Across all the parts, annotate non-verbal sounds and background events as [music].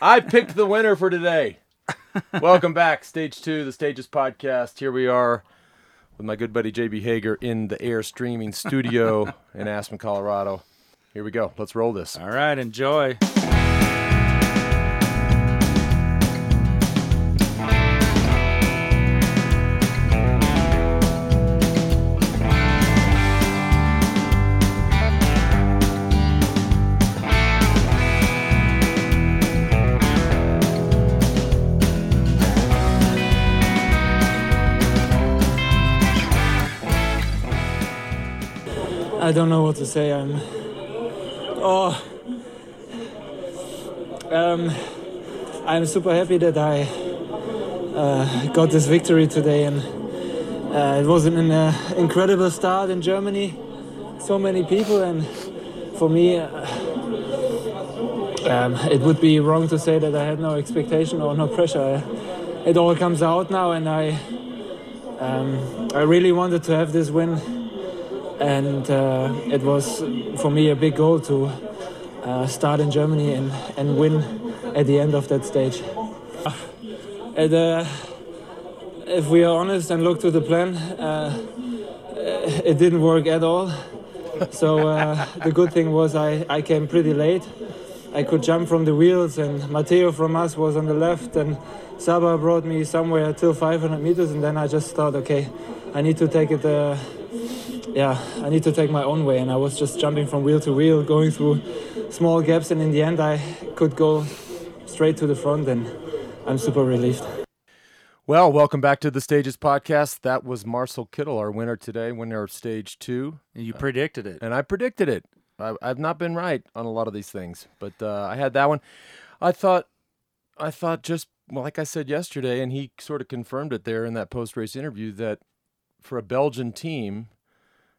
I picked the winner for today. Welcome back, Stage Two, the Stages podcast. Here we are with my good buddy JB Hager in the air streaming studio [laughs] in Aspen, Colorado. Here we go. Let's roll this. All right, enjoy. Don't know what to say. I'm. Oh. Um, I'm super happy that I uh, got this victory today, and uh, it was an uh, incredible start in Germany. So many people, and for me, uh, um, it would be wrong to say that I had no expectation or no pressure. It all comes out now, and I, um, I really wanted to have this win and uh, it was for me a big goal to uh, start in Germany and, and win at the end of that stage. Uh, if we are honest and look to the plan, uh, it didn't work at all. So uh, the good thing was I, I came pretty late. I could jump from the wheels, and Matteo from us was on the left, and Saba brought me somewhere till 500 meters, and then I just thought, okay, I need to take it uh, yeah, I need to take my own way. And I was just jumping from wheel to wheel, going through small gaps. And in the end, I could go straight to the front. And I'm super relieved. Well, welcome back to the Stages podcast. That was Marcel Kittel, our winner today, winner of stage two. You predicted it. And I predicted it. I, I've not been right on a lot of these things, but uh, I had that one. I thought, I thought just well, like I said yesterday, and he sort of confirmed it there in that post race interview that for a Belgian team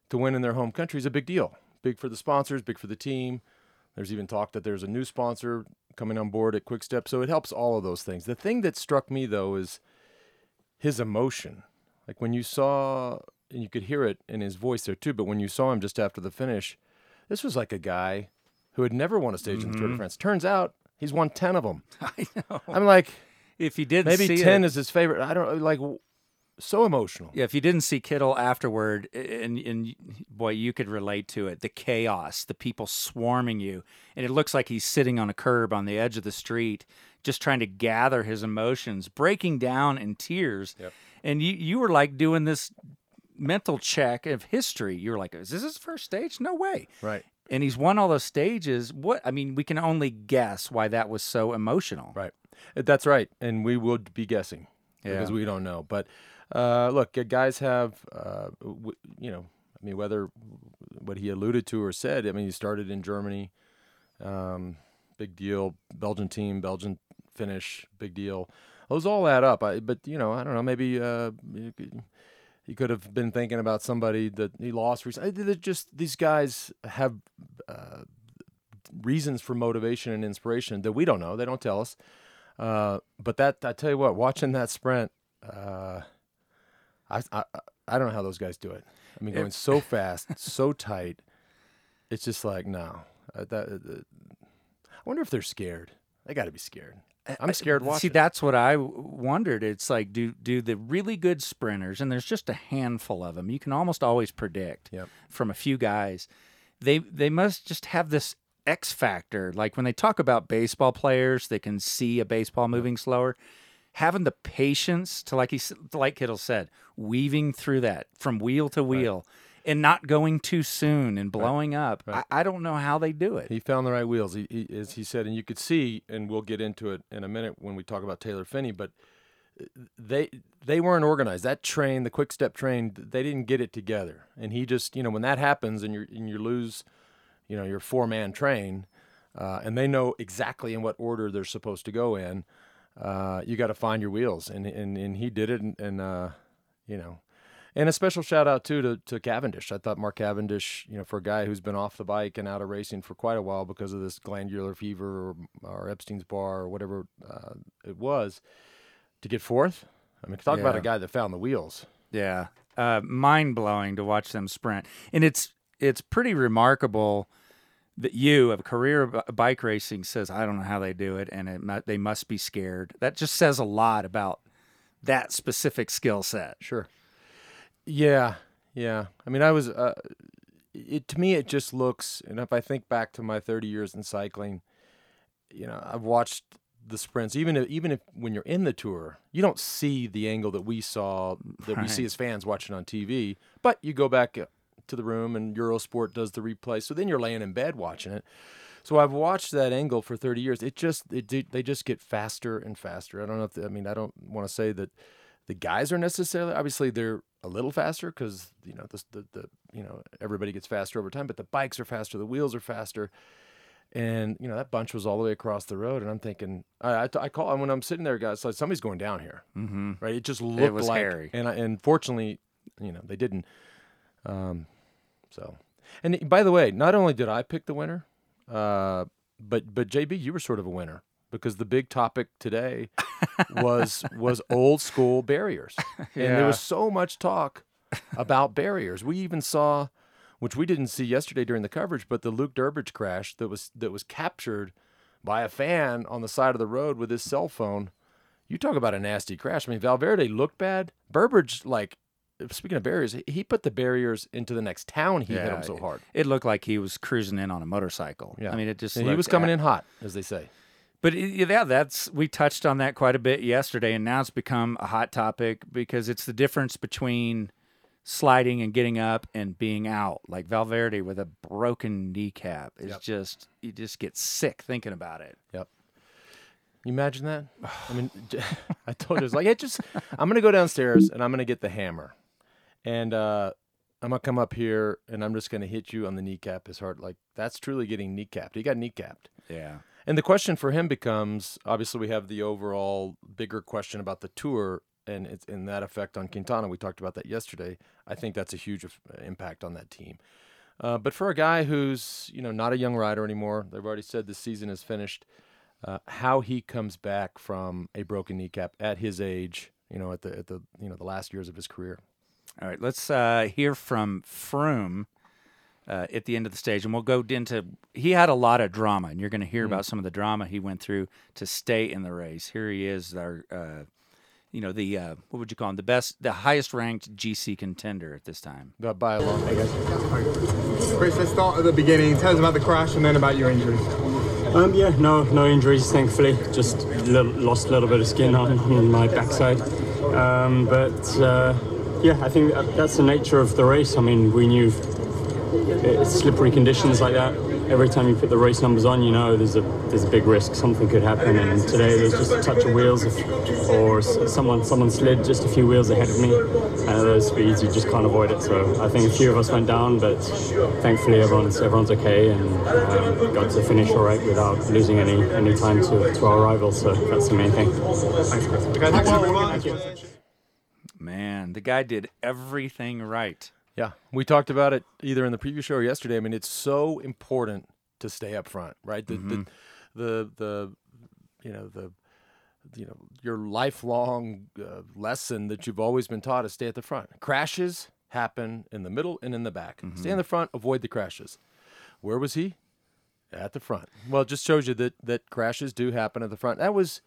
to win in their home country is a big deal. Big for the sponsors, big for the team. There's even talk that there's a new sponsor coming on board at Quickstep, so it helps all of those things. The thing that struck me though is his emotion. Like when you saw, and you could hear it in his voice there too, but when you saw him just after the finish, this was like a guy who had never won a stage in the Tour de mm-hmm. France. Turns out he's won 10 of them. [laughs] I know. I'm like, If he didn't maybe see 10 it, is his favorite. I don't like, so emotional. yeah, if you didn't see Kittel afterward, and and boy, you could relate to it. The chaos, the people swarming you, and it looks like he's sitting on a curb on the edge of the street, just trying to gather his emotions, breaking down in tears. Yep. And you you were like doing this mental check of history. You were like, is this his first stage? No way. Right. And he's won all those stages. What I mean, we can only guess why that was so emotional. Right. That's right. And we would be guessing because we don't know. But uh, look, guys have, uh, w- you know, I mean, whether what he alluded to or said, I mean, he started in Germany, um, big deal. Belgian team, Belgian finish, big deal. Those all add up. I, but, you know, I don't know, maybe. Uh, he could have been thinking about somebody that he lost recently. Just these guys have uh, reasons for motivation and inspiration that we don't know. They don't tell us. Uh, but that I tell you what, watching that sprint, uh, I, I I don't know how those guys do it. I mean, going so fast, so [laughs] tight. It's just like no. Uh, that, uh, I wonder if they're scared. They got to be scared. I'm scared watching. See, that's what I wondered. It's like, do do the really good sprinters, and there's just a handful of them. You can almost always predict Yep. from a few guys. They they must just have this X factor. Like when they talk about baseball players, they can see a baseball moving slower. Having the patience to, like he like Kittel said, weaving through that from wheel to wheel, and not going too soon and blowing up. Right. I, I don't know how they do it. He found the right wheels, he, he, as he said, and you could see, and we'll get into it in a minute when we talk about Taylor Phinney. But uh, they they weren't organized. That train, the quick step train, they didn't get it together. And he just, you know, when that happens and you and you lose, you know, your four man train, uh, and they know exactly in what order they're supposed to go in. Uh, you got to find your wheels, and and and he did it, and, and uh, you know. And a special shout out too to, to Cavendish. I thought Mark Cavendish, you know, for a guy who's been off the bike and out of racing for quite a while because of this glandular fever or, or Epstein's Barr or whatever uh, it was, to get fourth. I mean, talk about a guy that found the wheels. Yeah, uh, mind blowing to watch them sprint, and it's it's pretty remarkable that you of a career b- bike racing says I don't know how they do it, and it they must be scared. That just says a lot about that specific skill set. Sure. Yeah, yeah. I mean, I was. Uh, it to me, it just looks. And if I think back to my 30 years in cycling, you know, I've watched the sprints. Even if, even if when you're in the tour, you don't see the angle that we saw that we see as fans watching on TV. But you go back uh, to the room, and Eurosport does the replay. So then you're laying in bed watching it. So I've watched that angle for 30 years. It just it, they just get faster and faster. I don't know if the, I mean I don't want to say that the guys are necessarily obviously they're a little faster because you know the, the the you know everybody gets faster over time, but the bikes are faster, the wheels are faster, and you know that bunch was all the way across the road, and I'm thinking I I, I call when I'm sitting there, guys, like somebody's going down here, Mm-hmm. right? It just looked was like, hairy. and I, and fortunately, you know they didn't. Um, so, and by the way, not only did I pick the winner, uh, but but JB, you were sort of a winner because the big topic today [laughs] was was old school barriers, [laughs] and there was so much talk about barriers. We even saw, which we didn't see yesterday during the coverage, but the Luke Durbridge crash that was that was captured by a fan on the side of the road with his cell phone. You talk about a nasty crash. I mean, Valverde looked bad. Durbridge, like speaking of barriers, he- put the barriers into the next town. He hit Yeah, him so hard. It looked like he was cruising in on a motorcycle. Yeah. I mean, it just he was coming a- in hot, as they say. But it- yeah, that's we touched on that quite a bit yesterday, and now it's become a hot topic because it's the difference between sliding and getting up and being out. Like Valverde with a broken kneecap is Yep. just you just get sick thinking about it. Yep. You imagine that? I mean, [laughs] I told you, it's like, hey, just, I'm going to go downstairs and I'm going to get the hammer. And uh, I'm going to come up here and I'm just going to hit you on the kneecap as hard. Like, that's truly getting kneecapped. He got kneecapped. Yeah. And the question for him becomes obviously, we have the overall bigger question about the tour and it's in that effect on Quintana. We talked about that yesterday. I think that's a huge impact on that team. Uh, but for a guy who's you know not a young rider anymore, they've already said the season is finished. Uh, how he comes back from a broken kneecap at his age, you know, at the at the you know the last years of his career. All right, let's uh, hear from Froome uh, at the end of the stage, and we'll go into. He had a lot of drama, and you're going to hear about some of the drama he went through to stay in the race. Here he is, our, uh, you know, the uh, what would you call him? The best, the highest ranked GC contender at this time. Uh, By a long way. Chris, let's start at the beginning. Tell us about the crash and then about your injuries. Um, yeah, no, no injuries, thankfully. Just little, lost a little bit of skin on, on my backside. Um, but uh, yeah, I think that's the nature of the race. I mean, we knew it's slippery conditions like that. Every time you put the race numbers on, you know there's a there's a big risk something could happen. And today there's just a touch of wheels, if, or someone someone slid just a few wheels ahead of me. And at those speeds, you just can't avoid it. So I think a few of us went down, but thankfully everyone's everyone's okay and um, got to finish all right without losing any any time to, to our rivals. So that's the main thing. Thanks everyone. Man, the guy did everything right. Yeah, we talked about it either in the preview show or yesterday. I mean, it's so important to stay up front, right? The the, the the you know the you know your lifelong uh, lesson that you've always been taught is stay at the front. Crashes happen in the middle and in the back. Stay in the front, avoid the crashes. Where was he? At the front. Well, it just shows you that that crashes do happen at the front. That was,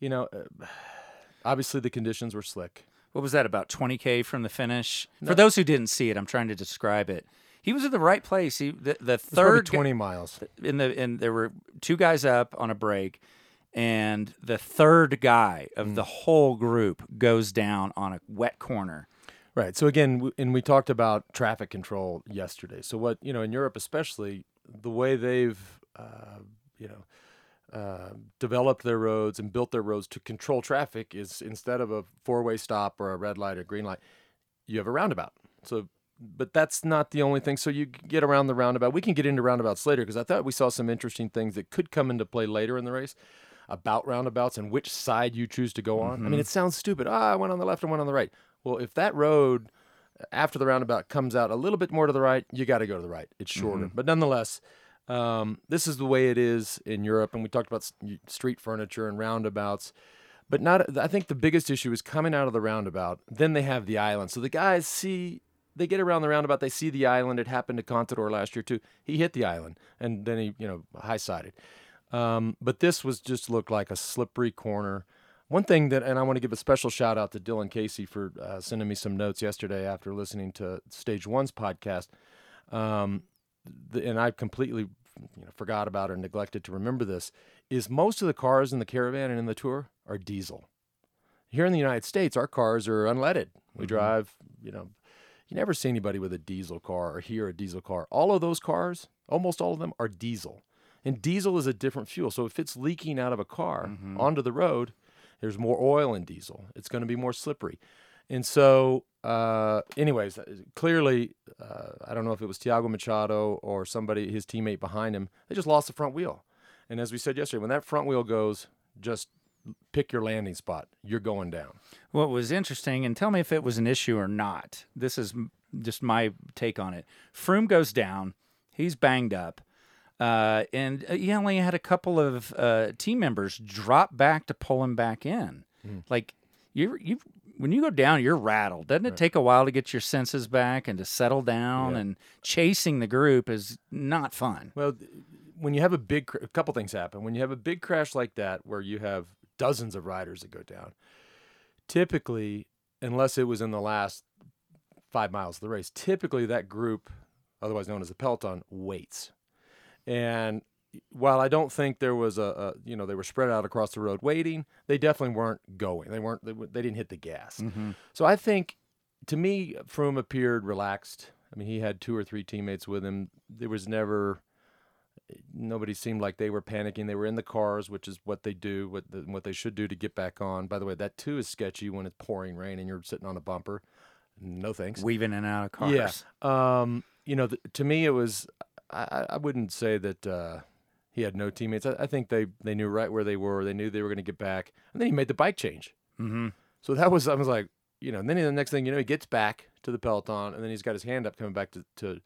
you know, uh, [sighs] obviously the conditions were slick. What was that about 20k from the finish? For those who didn't see it, I'm trying to describe it. He was in the right place. He the, the third gu- twenty miles. in the and there were two guys up on a break and the third guy of Mm. the whole group goes down on a wet corner Right. So again, and we talked about traffic control yesterday. So what you know in Europe, especially the way they've uh, you know uh, developed their roads and built their roads to control traffic is instead of a four-way stop or a red light or green light, you have a roundabout. So, but that's not the only thing. So you get around the roundabout. We can get into roundabouts later because I thought we saw some interesting things that could come into play later in the race about roundabouts and which side you choose to go on. I mean, it sounds stupid. Ah, I went on the left and went on the right. Well, if that road after the roundabout comes out a little bit more to the right, you got to go to the right. It's shorter, but nonetheless, um, this is the way it is in Europe. And we talked about street furniture and roundabouts, but not. I think the biggest issue is coming out of the roundabout. Then they have the island, so the guys see they get around the roundabout. They see the island. It happened to Contador last year too. He hit the island and then he, you know, high sided. Um, but this was just looked like a slippery corner. One thing that, and I want to give a special shout out to Dylan Casey for uh, sending me some notes yesterday after listening to Stage One's podcast. Um, and I completely you know, forgot about or neglected to remember this. Is most of the cars in the caravan and in the tour are diesel. Here in the United States, our cars are unleaded. We mm-hmm. drive, you know, you never see anybody with a diesel car or hear a diesel car. All of those cars, almost all of them, are diesel. And diesel is a different fuel. So if it's leaking out of a car mm-hmm. onto the road, there's more oil in diesel. It's going to be more slippery. And so, uh, anyways, uh, clearly, uh, I don't know if it was Tiago Machado or somebody, his teammate behind him, they just lost the front wheel. And as we said yesterday, when that front wheel goes, just pick your landing spot. You're going down. What was interesting, and tell me if it was an issue or not. This is just my take on it. Froome goes down. He's banged up. Uh, and uh, he only had a couple of uh, team members drop back to pull him back in. Like you, you, when you go down, you're rattled. Doesn't it take a while to get your senses back and to settle down? Yeah. And chasing the group is not fun. Well, when you have a big, a couple things happen. When you have a big crash like that, where you have dozens of riders that go down, typically, unless it was in the last five miles of the race, typically that group, otherwise known as the peloton, waits. And while I don't think there was a, a you know, they were spread out across the road waiting, they definitely weren't going. They weren't. They, they didn't hit the gas. So I think, to me, Froome appeared relaxed. I mean, he had two or three teammates with him. There was never nobody seemed like they were panicking. They were in the cars, which is what they do, what the, what they should do to get back on. By the way, that too is sketchy when it's pouring rain and you're sitting on a bumper. No thanks. Weaving in and out of cars. Yeah. Um, you know, th- to me, it was. I, I- I wouldn't say that uh, he had no teammates. I, I think they they knew right where they were. They knew they were going to get back, and then he made the bike change. Mm-hmm. So that was I was like, you know, and then the next thing you know, he gets back to the peloton, and then he's got his hand up coming back to to,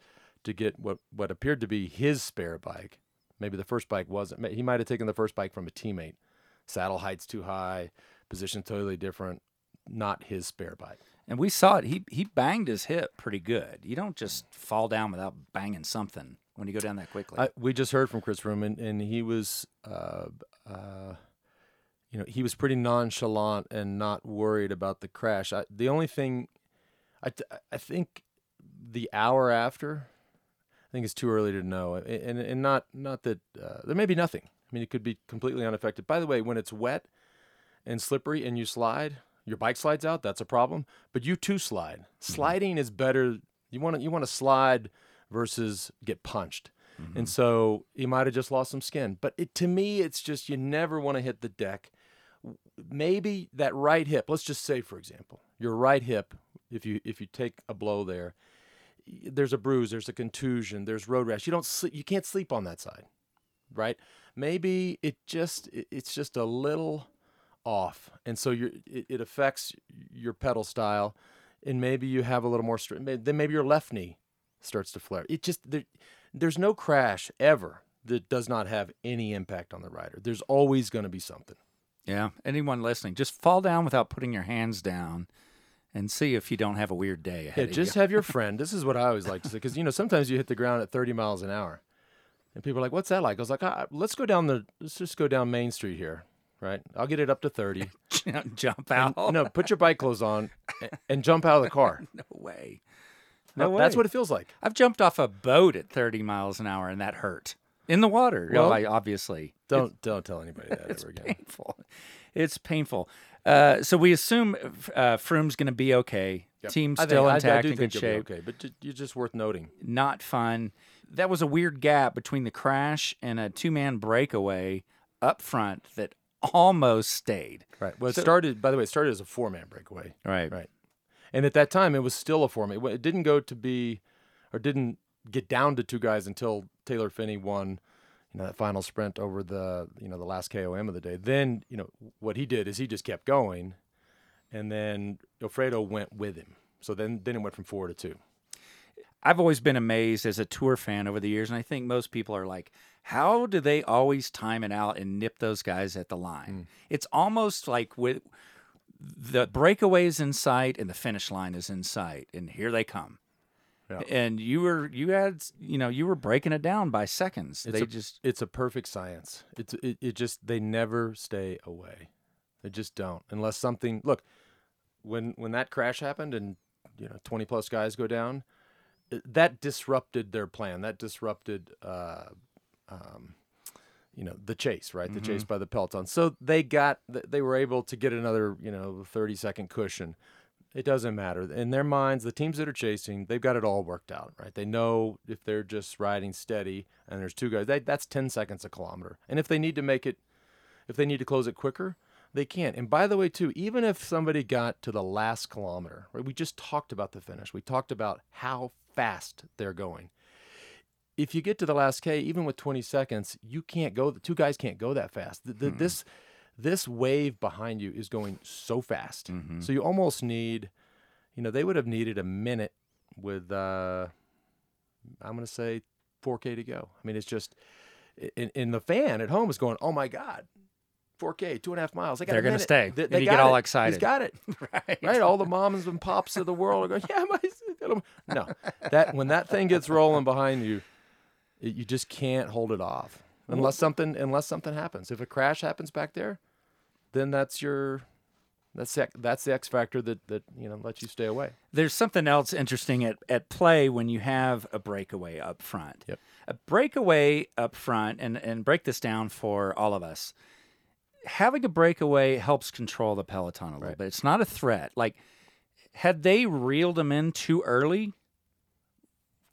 to get what what appeared to be his spare bike. Maybe the first bike wasn't. He might have taken the first bike from a teammate. Saddle height's too high, position totally different. Not his spare bike. And we saw it. He he banged his hip pretty good. You don't just fall down without banging something when you go down that quickly. I, we just heard from Chris Froome, and, and he was, uh, uh, you know, he was pretty nonchalant and not worried about the crash. I, the only thing, I, I think, the hour after, I think it's too early to know, and and not not that uh, there may be nothing. I mean, it could be completely unaffected. By the way, when it's wet and slippery and you slide, your bike slides out. That's a problem. But you too slide. Sliding is better. You want to you want to slide versus get punched. And mm-hmm. so he might have just lost some skin. But it, to me, it's just you never want to hit the deck. Maybe that right hip. Let's just say, for example, your right hip. If you if you take a blow there, there's a bruise, there's a contusion, there's road rash. You don't sleep. You can't sleep on that side, right? Maybe it just it- it's just a little off, and so you it, it affects your pedal style, and maybe you have a little more. Then maybe your left knee starts to flare. It just there, there's no crash ever that does not have any impact on the rider. There's always going to be something. yeah. Anyone listening, just fall down without putting your hands down, and see if you don't have a weird day Yeah, ahead. of just you. have your [laughs] friend. This is what I always like to say because you know sometimes you hit the ground at 30 miles an hour, and people are like, "What's that like?" I was like, ah, "Let's go down the let's just go down Main Street here, right? I'll get it up to 30. [laughs] jump out. no, put your bike clothes on and, and jump out of the car. [laughs] no way. No, that's what it feels like. I've jumped off a boat at 30 miles an hour, and that hurt in the water. Well, Well, I, obviously, Don't don't tell anybody that [laughs] it's ever again. painful. It's painful. Uh, so we assume uh, Froome's going to be okay. Yep. Team's I think- still I- I intact, do in think good shape. Okay, but you're just worth noting. Not fun. That was a weird gap between the crash and a two-man breakaway up front that almost stayed. Right. Well, it So- started. By the way, it started as a four man breakaway. Right. Right. And at that time, it was still a four man. It didn't go to be, or didn't get down to two guys until Taylor Phinney won, you know, that final sprint over the, you know, the last KOM of the day. Then, you know, what he did is he just kept going, and then Offredo went with him. So then, then it went from four to two. I've always been amazed as a tour fan over the years, and I think most people are like, how do they always time it out and nip those guys at the line? Mm. It's almost like with the breakaway is in sight and the finish line is in sight, and here they come. Yeah. and you were you had you know you were breaking it down by seconds. It's they a, just it's a perfect science. It's it, it just they never stay away. They just don't unless something. Look, when when that crash happened and you know 20 plus guys go down, that disrupted their plan. That disrupted uh, um, you know the chase, right? The chase mm-hmm. by the peloton. So they got they were able to get another you know 30 second cushion. It doesn't matter in their minds. The teams that are chasing, they've got it all worked out, right? They know if they're just riding steady and there's two guys, that, that's 10 seconds a kilometer. And if they need to make it, if they need to close it quicker, they can. And by the way, too, even if somebody got to the last kilometer, right? We just talked about the finish. We talked about how fast they're going if you get to the last K, even with 20 seconds, you can't go. The two guys can't go that fast. The, the, This this wave behind you is going so fast. So you almost need, you know, they would have needed a minute with, uh, I'm going to say, 4K to go. I mean, it's just, in, in the fan at home is going, oh my god, 4K, two and a half miles. They got They're gonna stay. They, they you get all excited. He's got it [laughs] right. right? All the moms and pops of the world are going, [laughs] yeah, my no. That when that thing gets rolling behind you, it, you just can't hold it off unless something unless something happens. If a crash happens back there, then that's your that's the, that's the X factor that that you know lets you stay away. There's something else interesting at, at play when you have a breakaway up front. Yep. A breakaway up front, and, and break this down for all of us. Having a breakaway helps control the peloton a little Right. bit. It's not a threat. Like, had they reeled them in too early,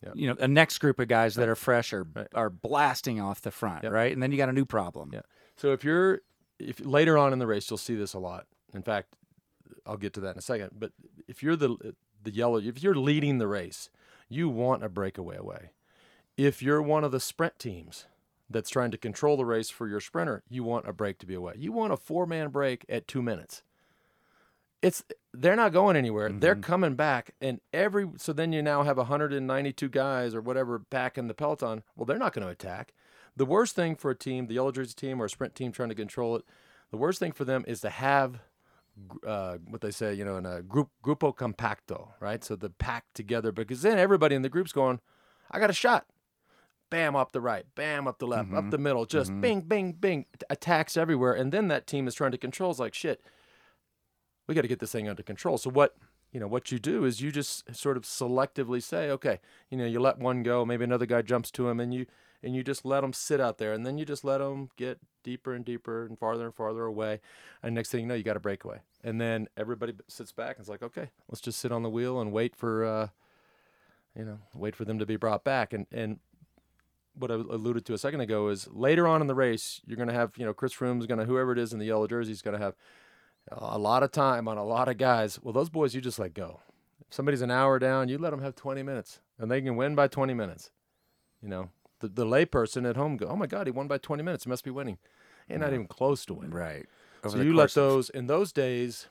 Yep. you know, a next group of guys that are fresh are, Right. are blasting off the front, Yep. right? And then you got a new problem. Yeah. So if you're if later on in the race, you'll see this a lot. In fact, I'll get to that in a second. But if you're the the yellow, if you're leading the race, you want a breakaway away. If you're one of the sprint teams that's trying to control the race for your sprinter, you want a break to be away. You want a four man break at two minutes. It's they're not going anywhere. They're mm-hmm. coming back, and every so then you now have 192 guys or whatever back in the peloton. Well, they're not going to attack. The worst thing for a team, the yellow jersey team or a sprint team trying to control it, the worst thing for them is to have uh, what they say, you know, in a group grupo compacto, right? So the pack together because then everybody in the group's going, I got a shot. Bam up the right, bam up the left, up mm-hmm. the middle, just mm-hmm. bing, bing, bing, attacks everywhere, and then that team is trying to control. It's like shit. We got to get this thing under control. So what you know what you do is you just sort of selectively say, okay, you know, you let one go, maybe another guy jumps to him, and you and you just let them sit out there, and then you just let them get deeper and deeper and farther and farther away, and next thing you know, you got a breakaway, and then everybody sits back and it's like, okay, let's just sit on the wheel and wait for, uh, you know, wait for them to be brought back, and and what I alluded to a second ago is later on in the race, you're going to have, you know, Chris Froome's going to, whoever it is in the yellow jersey is going to have a lot of time on a lot of guys. Well, those boys, you just let go. If somebody's an hour down, you let them have 20 minutes and they can win by 20 minutes. You know, the, the layperson at home go, oh my God, he won by 20 minutes. He must be winning. He's not even close to winning. Right. So Over the you let those in those days,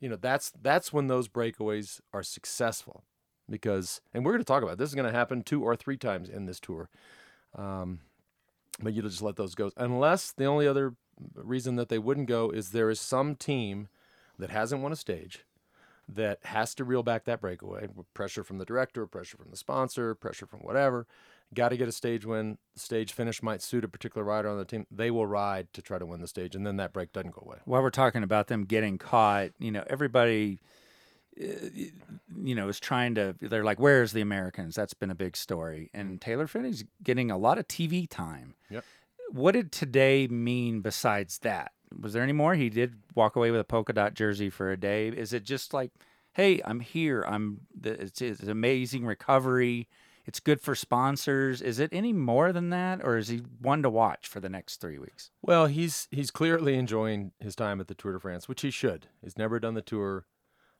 you know, that's that's when those breakaways are successful because and we're going to talk about it. this is going to happen two or three times in this tour. Um, but you just let those go unless the only other reason that they wouldn't go is there is some team that hasn't won a stage that has to reel back that breakaway pressure from the director, pressure from the sponsor, pressure from whatever. Got to get a stage win. Stage finish might suit a particular rider on the team. They will ride to try to win the stage, and then that break doesn't go away. while we're talking about them getting caught, you know, everybody, uh, you know, is trying to. They're like, "Where's the Americans?" That's been a big story, and Taylor Phinney's getting a lot of TV time. Yep. What did today mean besides that? Was there any more? He did walk away with a polka dot jersey for a day. Is it just like, "Hey, I'm here. I'm. It's, it's amazing recovery." It's good for sponsors. Is it any more than that, or is he one to watch for the next three weeks? Well, he's he's clearly enjoying his time at the Tour de France, which he should. He's never done the tour.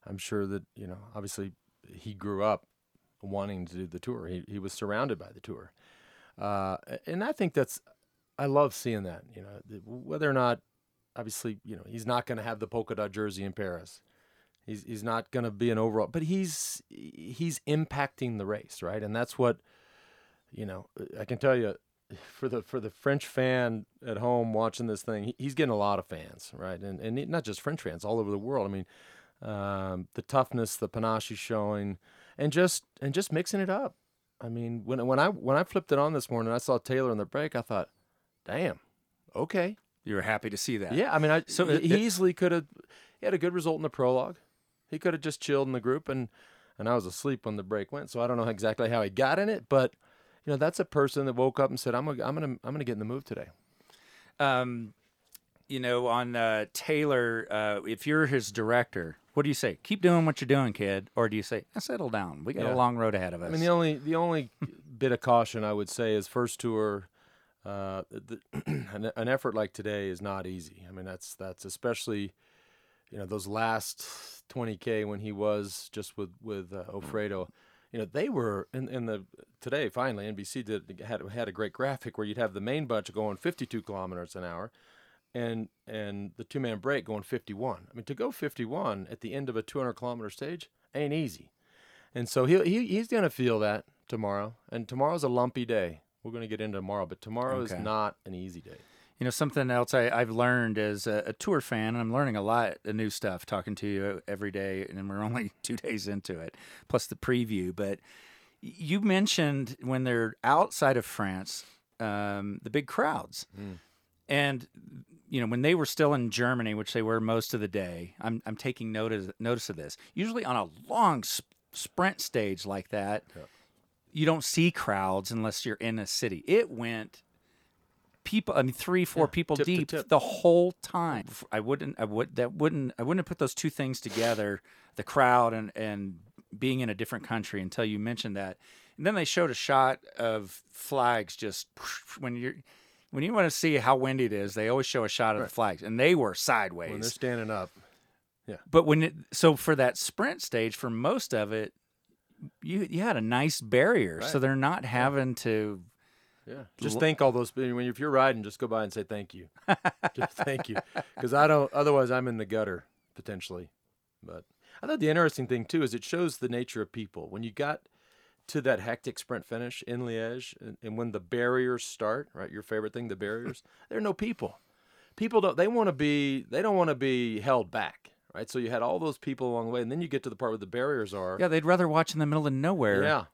I'm sure that you know. Obviously, he grew up wanting to do the tour. He he was surrounded by the tour, uh, and I think that's. I love seeing that. You know, whether or not, obviously, you know, he's not going to have the polka dot jersey in Paris. He's he's not going to be an overall, but he's he's impacting the race, right? And that's what, you know, I can tell you, [laughs] for the for the French fan at home watching this thing, he's getting a lot of fans, right? And and not just French fans, all over the world. I mean, um, the toughness, the panache he's showing, and just and just mixing it up. I mean, when when I when I flipped it on this morning, I saw Taylor on the break. I thought, damn, okay, You were happy to see that. yeah. I mean, I So so it- he it- easily could have. He had a good result in the prologue. He could have just chilled in the group, and and I was asleep when the break went, so I don't know exactly how he got in it, but you know, that's a person that woke up and said, I'm gonna I'm gonna I'm gonna get in the move today. Um, you know, on uh, Taylor, uh, if you're his director, what do you say? Keep doing what you're doing, kid, or do you say, "Now settle down? We got Yeah. a long road ahead of us." I mean, the only the only bit of caution I would say is first tour. Uh, [clears throat] an, an effort like today is not easy. I mean, that's that's especially, you know, those last 20k when he was just with with uh, Offredo. You know, they were in, in the today. Finally, NBC did had had a great graphic where you'd have the main bunch going 52 kilometers an hour, and and the two man break going 51. I mean, to go 51 at the end of a 200 kilometer stage ain't easy. And so he, he he's to feel that tomorrow. And tomorrow's a lumpy day. We're going to get into tomorrow, but tomorrow Okay. is not an easy day. You know, something else I, I've learned as a, a tour fan, and I'm learning a lot of new stuff talking to you every day, and we're [laughs] only two days into it, plus the preview. But you mentioned when they're outside of France, um, the big crowds. And, you know, when they were still in Germany, which they were most of the day, I'm, I'm taking notice, notice of this. Usually on a long sp- sprint stage like that, you don't see crowds unless you're in a city. It went people i mean three four people tip deep tip. the whole time. I wouldn't i would that wouldn't i wouldn't have put those two things together the crowd and and being in a different country until you mentioned that. And then they showed a shot of flags just [laughs] when you're when you want to see how windy it is they always show a shot of the flags and they were sideways. When they're standing up, yeah. But when it so for that sprint stage for most of it you you had a nice barrier so they're not having to yeah, just thank all those. When if you're riding, just go by and say thank you. [laughs] just thank you, because I don't. Otherwise, I'm in the gutter potentially. But I thought the interesting thing too is it shows the nature of people. When you got to that hectic sprint finish in Liège, and, and when the barriers start, right? Your favorite thing, the barriers. [laughs] there are no people. People don't. They want to be. They don't want to be held back, right? So you had all those people along the way, and then you get to the part where the barriers are. yeah they'd rather watch in the middle of nowhere Yeah.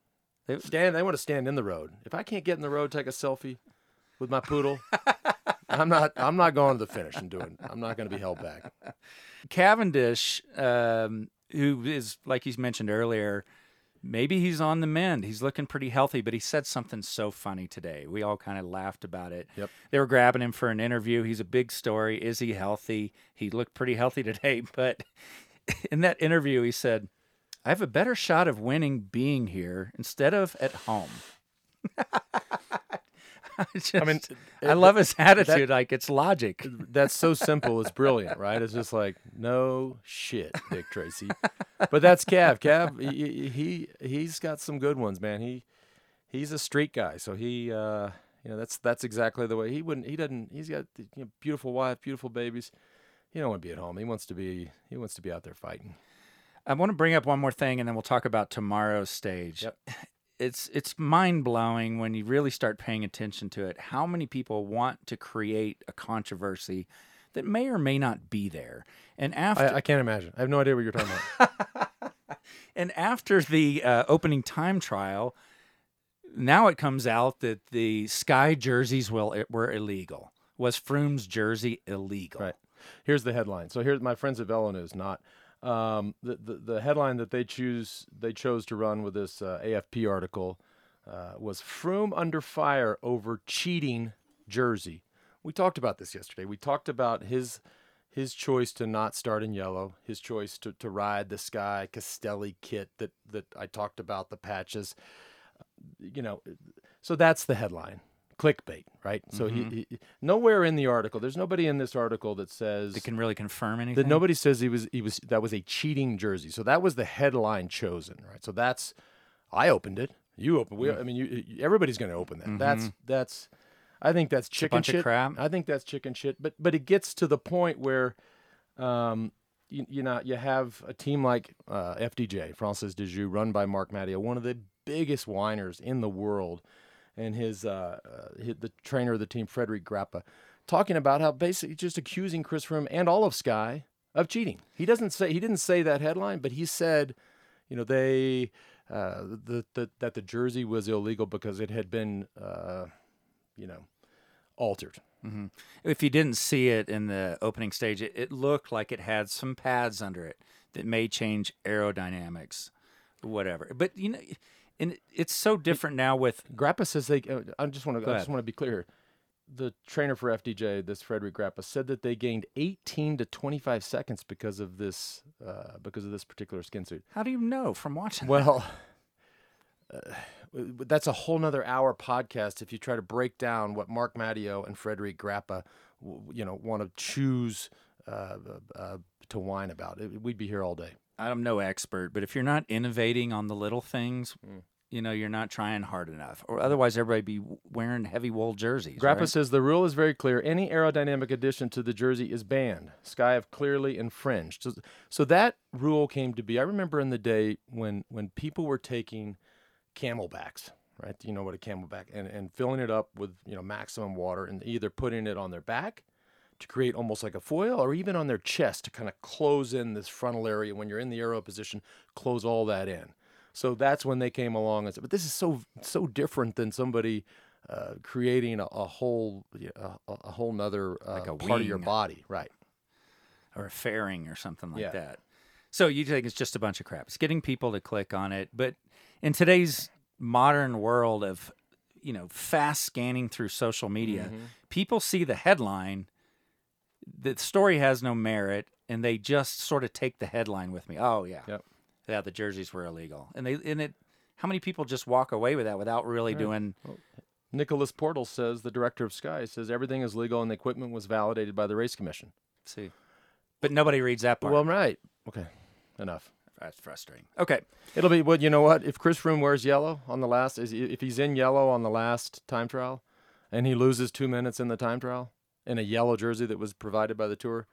They- stand. They want to stand in the road. If I can't get in the road, take a selfie with my poodle. [laughs] I'm not. I'm not going to the finish and doing. I'm not going to be held back. Cavendish, um, who is like he's mentioned earlier, maybe he's on the mend. He's looking pretty healthy, but he said something so funny today. We all kind of laughed about it. Yep. They were grabbing him for an interview. He's a big story. Is he healthy? He looked pretty healthy [laughs] today, but in that interview, he said, "I have a better shot of winning being here instead of at home." [laughs] [laughs] I, just, I mean, I love his attitude. like it's logic. That's so simple. It's brilliant, right? It's just like no shit, Dick Tracy. But that's Cav. Cav, he, he he's got some good ones, man. He he's a street guy, so he uh, you know that's that's exactly the way he wouldn't. He doesn't. He's got you know, beautiful wife, beautiful babies. He don't want to be at home. He wants to be. He wants to be out there fighting. I want to bring up one more thing, and then we'll talk about tomorrow's stage. Yep. It's it's mind blowing when you really start paying attention to it. How many people want to create a controversy that may or may not be there? And after I, I can't imagine. I have no idea what you're talking about. [laughs] [laughs] and after the uh, opening time trial, now it comes out that the Sky jerseys will were illegal. Was Froome's jersey illegal? Right. Here's the headline. So here's my friends at Velo News. Not um, the, the the headline that they choose they chose to run with this uh, AFP article uh, was Froome under fire over cheating jersey. We talked about this yesterday. We talked about his his choice to not start in yellow, his choice to, to ride the Sky Castelli kit that that I talked about the patches. You know, so that's the headline. Clickbait, right? So he, he nowhere in the article. There's nobody in this article that says They can really confirm anything. that nobody says he was he was that was a cheating jersey. So that was the headline chosen, right? So that's I opened it. You open. We, I mean, you, everybody's going to open that. That's that's. I think that's chicken bunch of shit. crap. I think that's chicken shit. But but it gets to the point where, um, you, you know, you have a team like uh, FDJ, Française des Jeux, run by Marc Madiot, one of the biggest whiners in the world, and his, uh, uh, hi- the trainer of the team, Frederick Grappe, talking about how basically just accusing Chris Froome and all of Sky of cheating. He doesn't say he didn't say that headline, but he said, you know, they uh, the, the that the jersey was illegal because it had been, uh, you know, altered. If you didn't see it in the opening stage, it, it looked like it had some pads under it that may change aerodynamics, whatever. But you know, and it's so different now with Grappe says they. Uh, I just want to. I just want to be clear. The trainer for FDJ, this Frederick Grappe, said that they gained 18 to 25 seconds because of this. Uh, because of this particular skin suit. how do you know from watching? Well, uh, that's a whole nother hour podcast if you try to break down what Marc Madiot and Frederick Grappa, you know, want to choose uh, uh, to whine about. It, we'd be here all day. I'm no expert, but if you're not innovating on the little things, Mm. you know, you're not trying hard enough, or otherwise everybody be wearing heavy wool jerseys. Grappe right? says the rule is very clear. Any aerodynamic addition to the jersey is banned. Sky have clearly infringed. So, so that rule came to be. I remember in the day when when people were taking CamelBaks, right? You know what a CamelBak and and filling it up with you know maximum water and either putting it on their back to create almost like a foil or even on their chest to kind of close in this frontal area when you're in the aero position, close all that in. So that's when they came along and said, but this is so so different than somebody uh, creating a, a whole a, a whole nother uh, Like a part of your body, right? or a fairing or something like Yeah. that. So you think it's just a bunch of crap. It's getting people to click on it, but in today's modern world of you know fast scanning through social media, Mm-hmm. people see the headline. The story has no merit, and they just sort of take the headline with me. Oh yeah, Yep. yeah, the jerseys were illegal, and they and it. How many people just walk away with that without really doing? Nicolas Portal says the director of Sky says everything is legal and the equipment was validated by the race commission. See, but nobody reads that part. Well, right. Okay, enough. That's frustrating. Okay, It'll be well. You know what? If Chris Froome wears yellow on the last, is if he's in yellow on the last time trial, and he loses two minutes in the time trial in a yellow jersey that was provided by the tour,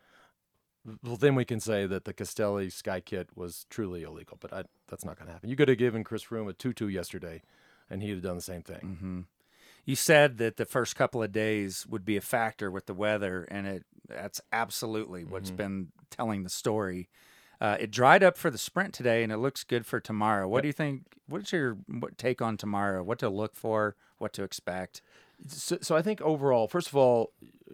well, then we can say that the Castelli Sky Kit was truly illegal. But I, that's not going to happen. You could have given Chris Froome a tutu yesterday, and he'd have done the same thing. You said that the first couple of days would be a factor with the weather, and it that's absolutely Mm-hmm. what's been telling the story. Uh, it dried up for the sprint today, and it looks good for tomorrow. What do you think? What's your take on tomorrow? What to look for? What to expect? So, so I think overall, first of all,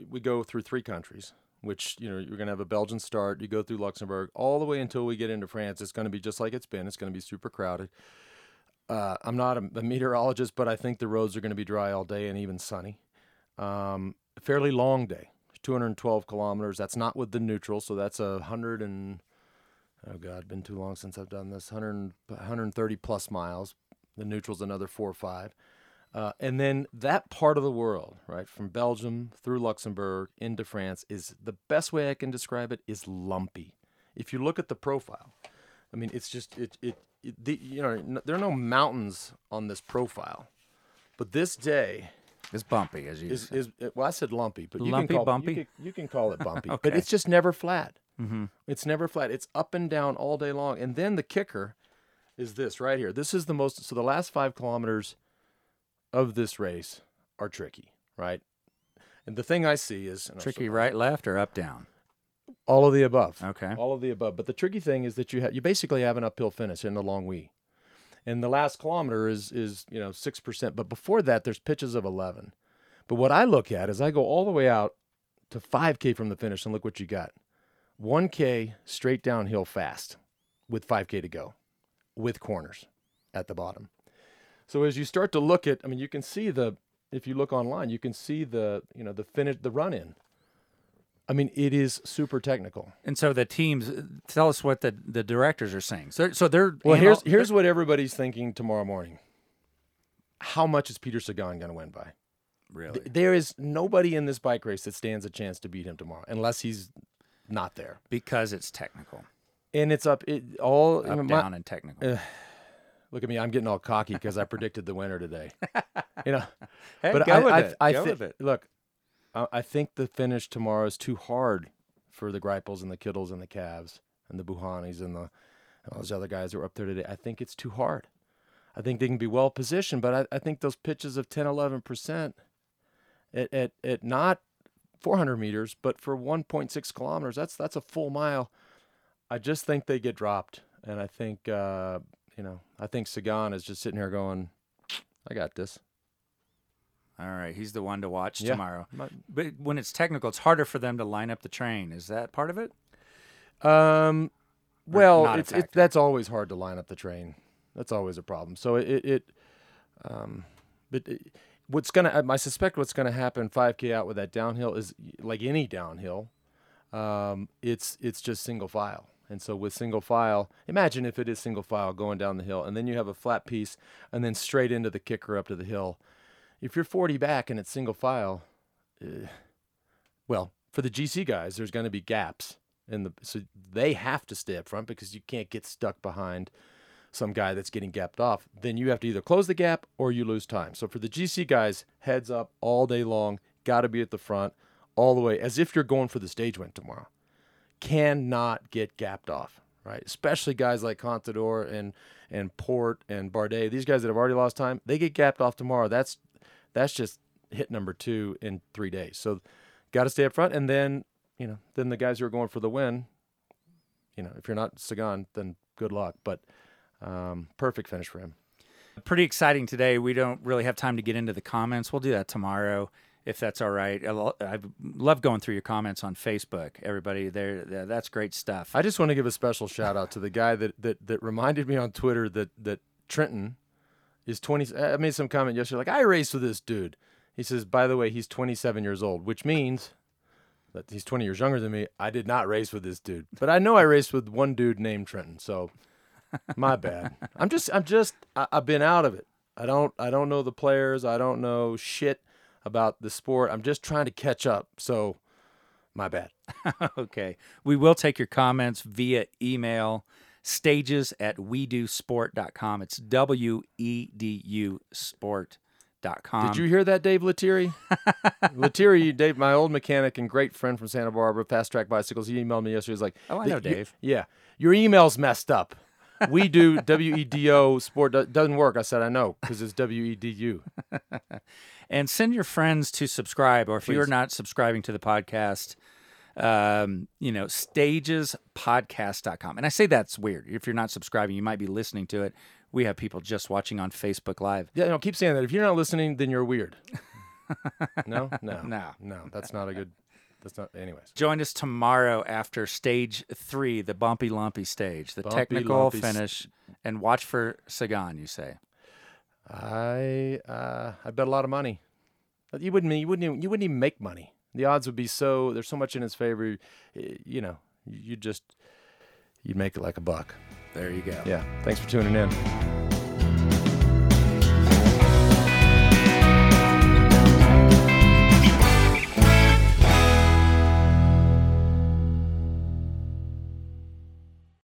we go through three countries, which you know you're going to have a Belgian start. You go through Luxembourg all the way until we get into France. It's going to be just like it's been. It's going to be super crowded. Uh, I'm not a, a meteorologist, but I think the roads are going to be dry all day and even sunny. Um, fairly long day, 212 kilometers. That's not with the neutral, so that's a hundred and oh god, been too long since I've done this. 100, 130 plus miles. The neutral's another four or five. Uh, and then that part of the world, right, from Belgium through Luxembourg into France, is the best way I can describe it is lumpy. If you look at the profile, I mean, it's just it it, it the, you know n- there are no mountains on this profile, but this day It's bumpy, as you is said. is well, I said lumpy, but you Lumpy, can call bumpy? You can, you can call it bumpy, [laughs] but it's just never flat. Mm-hmm. It's never flat. It's up and down all day long. And then the kicker is this right here. This is the most. So the last five kilometers of this race are tricky, right? And the thing I see is tricky right, left, or up, down. all of the above. Okay. All of the above. But the tricky thing is that you have you basically have an uphill finish in the Longwy. And the last kilometer is is, you know, six percent. But before that there's pitches of eleven. But what I look at is I go all the way out to five K from the finish and look what you got. One K straight downhill fast with five K to go. With corners at the bottom. So as you start to look at I mean you can see the if you look online, you can see the you know the finish the run in. I mean, it is super technical. And so the teams tell us what the, the directors are saying. So, so they're Well, here's here's what everybody's thinking tomorrow morning. How much is Peter Sagan going to win by? really Th- There is nobody in this bike race that stands a chance to beat him tomorrow, unless he's not there. because it's technical, And it's up it all. up, my- down, and technical. Look at me, I'm getting all cocky because I predicted the winner today. You know, [laughs] Hey, but I, I. I Go thi- with it. Look, I, I think the finish tomorrow is too hard for the Greipels and the Kittels and the Cavs and the Bouhannis and the and all those other guys that were up there today. I think it's too hard. I think they can be well positioned, but I, I think those pitches of 10, 11 percent at, at at not 400 meters, but for 1.6 kilometers, that's that's a full mile. I just think they get dropped, and I think uh, you know, I think Sagan is just sitting here going, I got this. All right, he's the one to watch Yeah. tomorrow. But when it's technical, it's harder for them to line up the train. Is that part of it? Um, well, it's it, that's always hard to line up the train. That's always a problem. So it it, it um, but it, what's gonna I suspect what's gonna happen 5K out with that downhill is like any downhill. Um, it's it's just single file. And so with single file, imagine if it is single file going down the hill, and then you have a flat piece, and then straight into the kicker up to the hill. If you're 40 back and it's single file, eh, well, for the GC guys, there's going to be gaps in the so they have to stay up front because you can't get stuck behind some guy that's getting gapped off. Then you have to either close the gap or you lose time. So for the GC guys, heads up all day long, got to be at the front all the way as if you're going for the stage win tomorrow. Cannot get gapped off, right? Especially guys like Contador and and Porte and Bardet. These guys that have already lost time, they get gapped off tomorrow. That's that's just hit number two in three days. So got to stay up front, and then you know, then the guys who are going for the win, you know, if you're not Sagan, then good luck. But um, perfect finish for him. Pretty exciting today. We don't really have time to get into the comments. We'll do that tomorrow if that's all right. I lo- I love going through your comments on Facebook. Everybody there, that's great stuff. I just want to give a special shout out to the guy that that that reminded me on Twitter that that Trentin is 20. I made some comment yesterday like I raced with this dude. He says, by the way, he's 27 years old, which means that he's 20 years younger than me. I did not race with this dude, but I know I raced with one dude named Trentin. So [laughs] my bad. I'm just I'm just I, I've been out of it. I don't I don't know the players. I don't know shit about the sport. I'm just trying to catch up. So my bad. [laughs] okay. We will take your comments via email stages at we do sport.com. It's W E D U sport.com. Did you hear that, Dave Letieri? Letieri, [laughs] Dave, my old mechanic and great friend from Santa Barbara, Fast Track Bicycles. He emailed me yesterday. He's like, Oh, I "The- know you- Dave. yeah, your email's messed up. We do W E D O sport do- doesn't work. I said I know because it's W E D U. [laughs] and send your friends to subscribe or if you're not subscribing to the podcast um, you know stagespodcast.com and i say that's weird if you're not subscribing you might be listening to it we have people just watching on facebook live Yeah, no, keep saying that. If you're not listening, then you're weird. [laughs] No, no, No. no. That's not a good. That's not. Anyways, join us tomorrow after stage three the bumpy lumpy stage the Bumpy, technical finish and watch for sagan you say I uh, I bet a lot of money. You wouldn't you wouldn't even, you wouldn't even make money. The odds would be so there's so much in his favor. You know, you just you'd make it like a buck. there you go Yeah. Thanks for tuning in.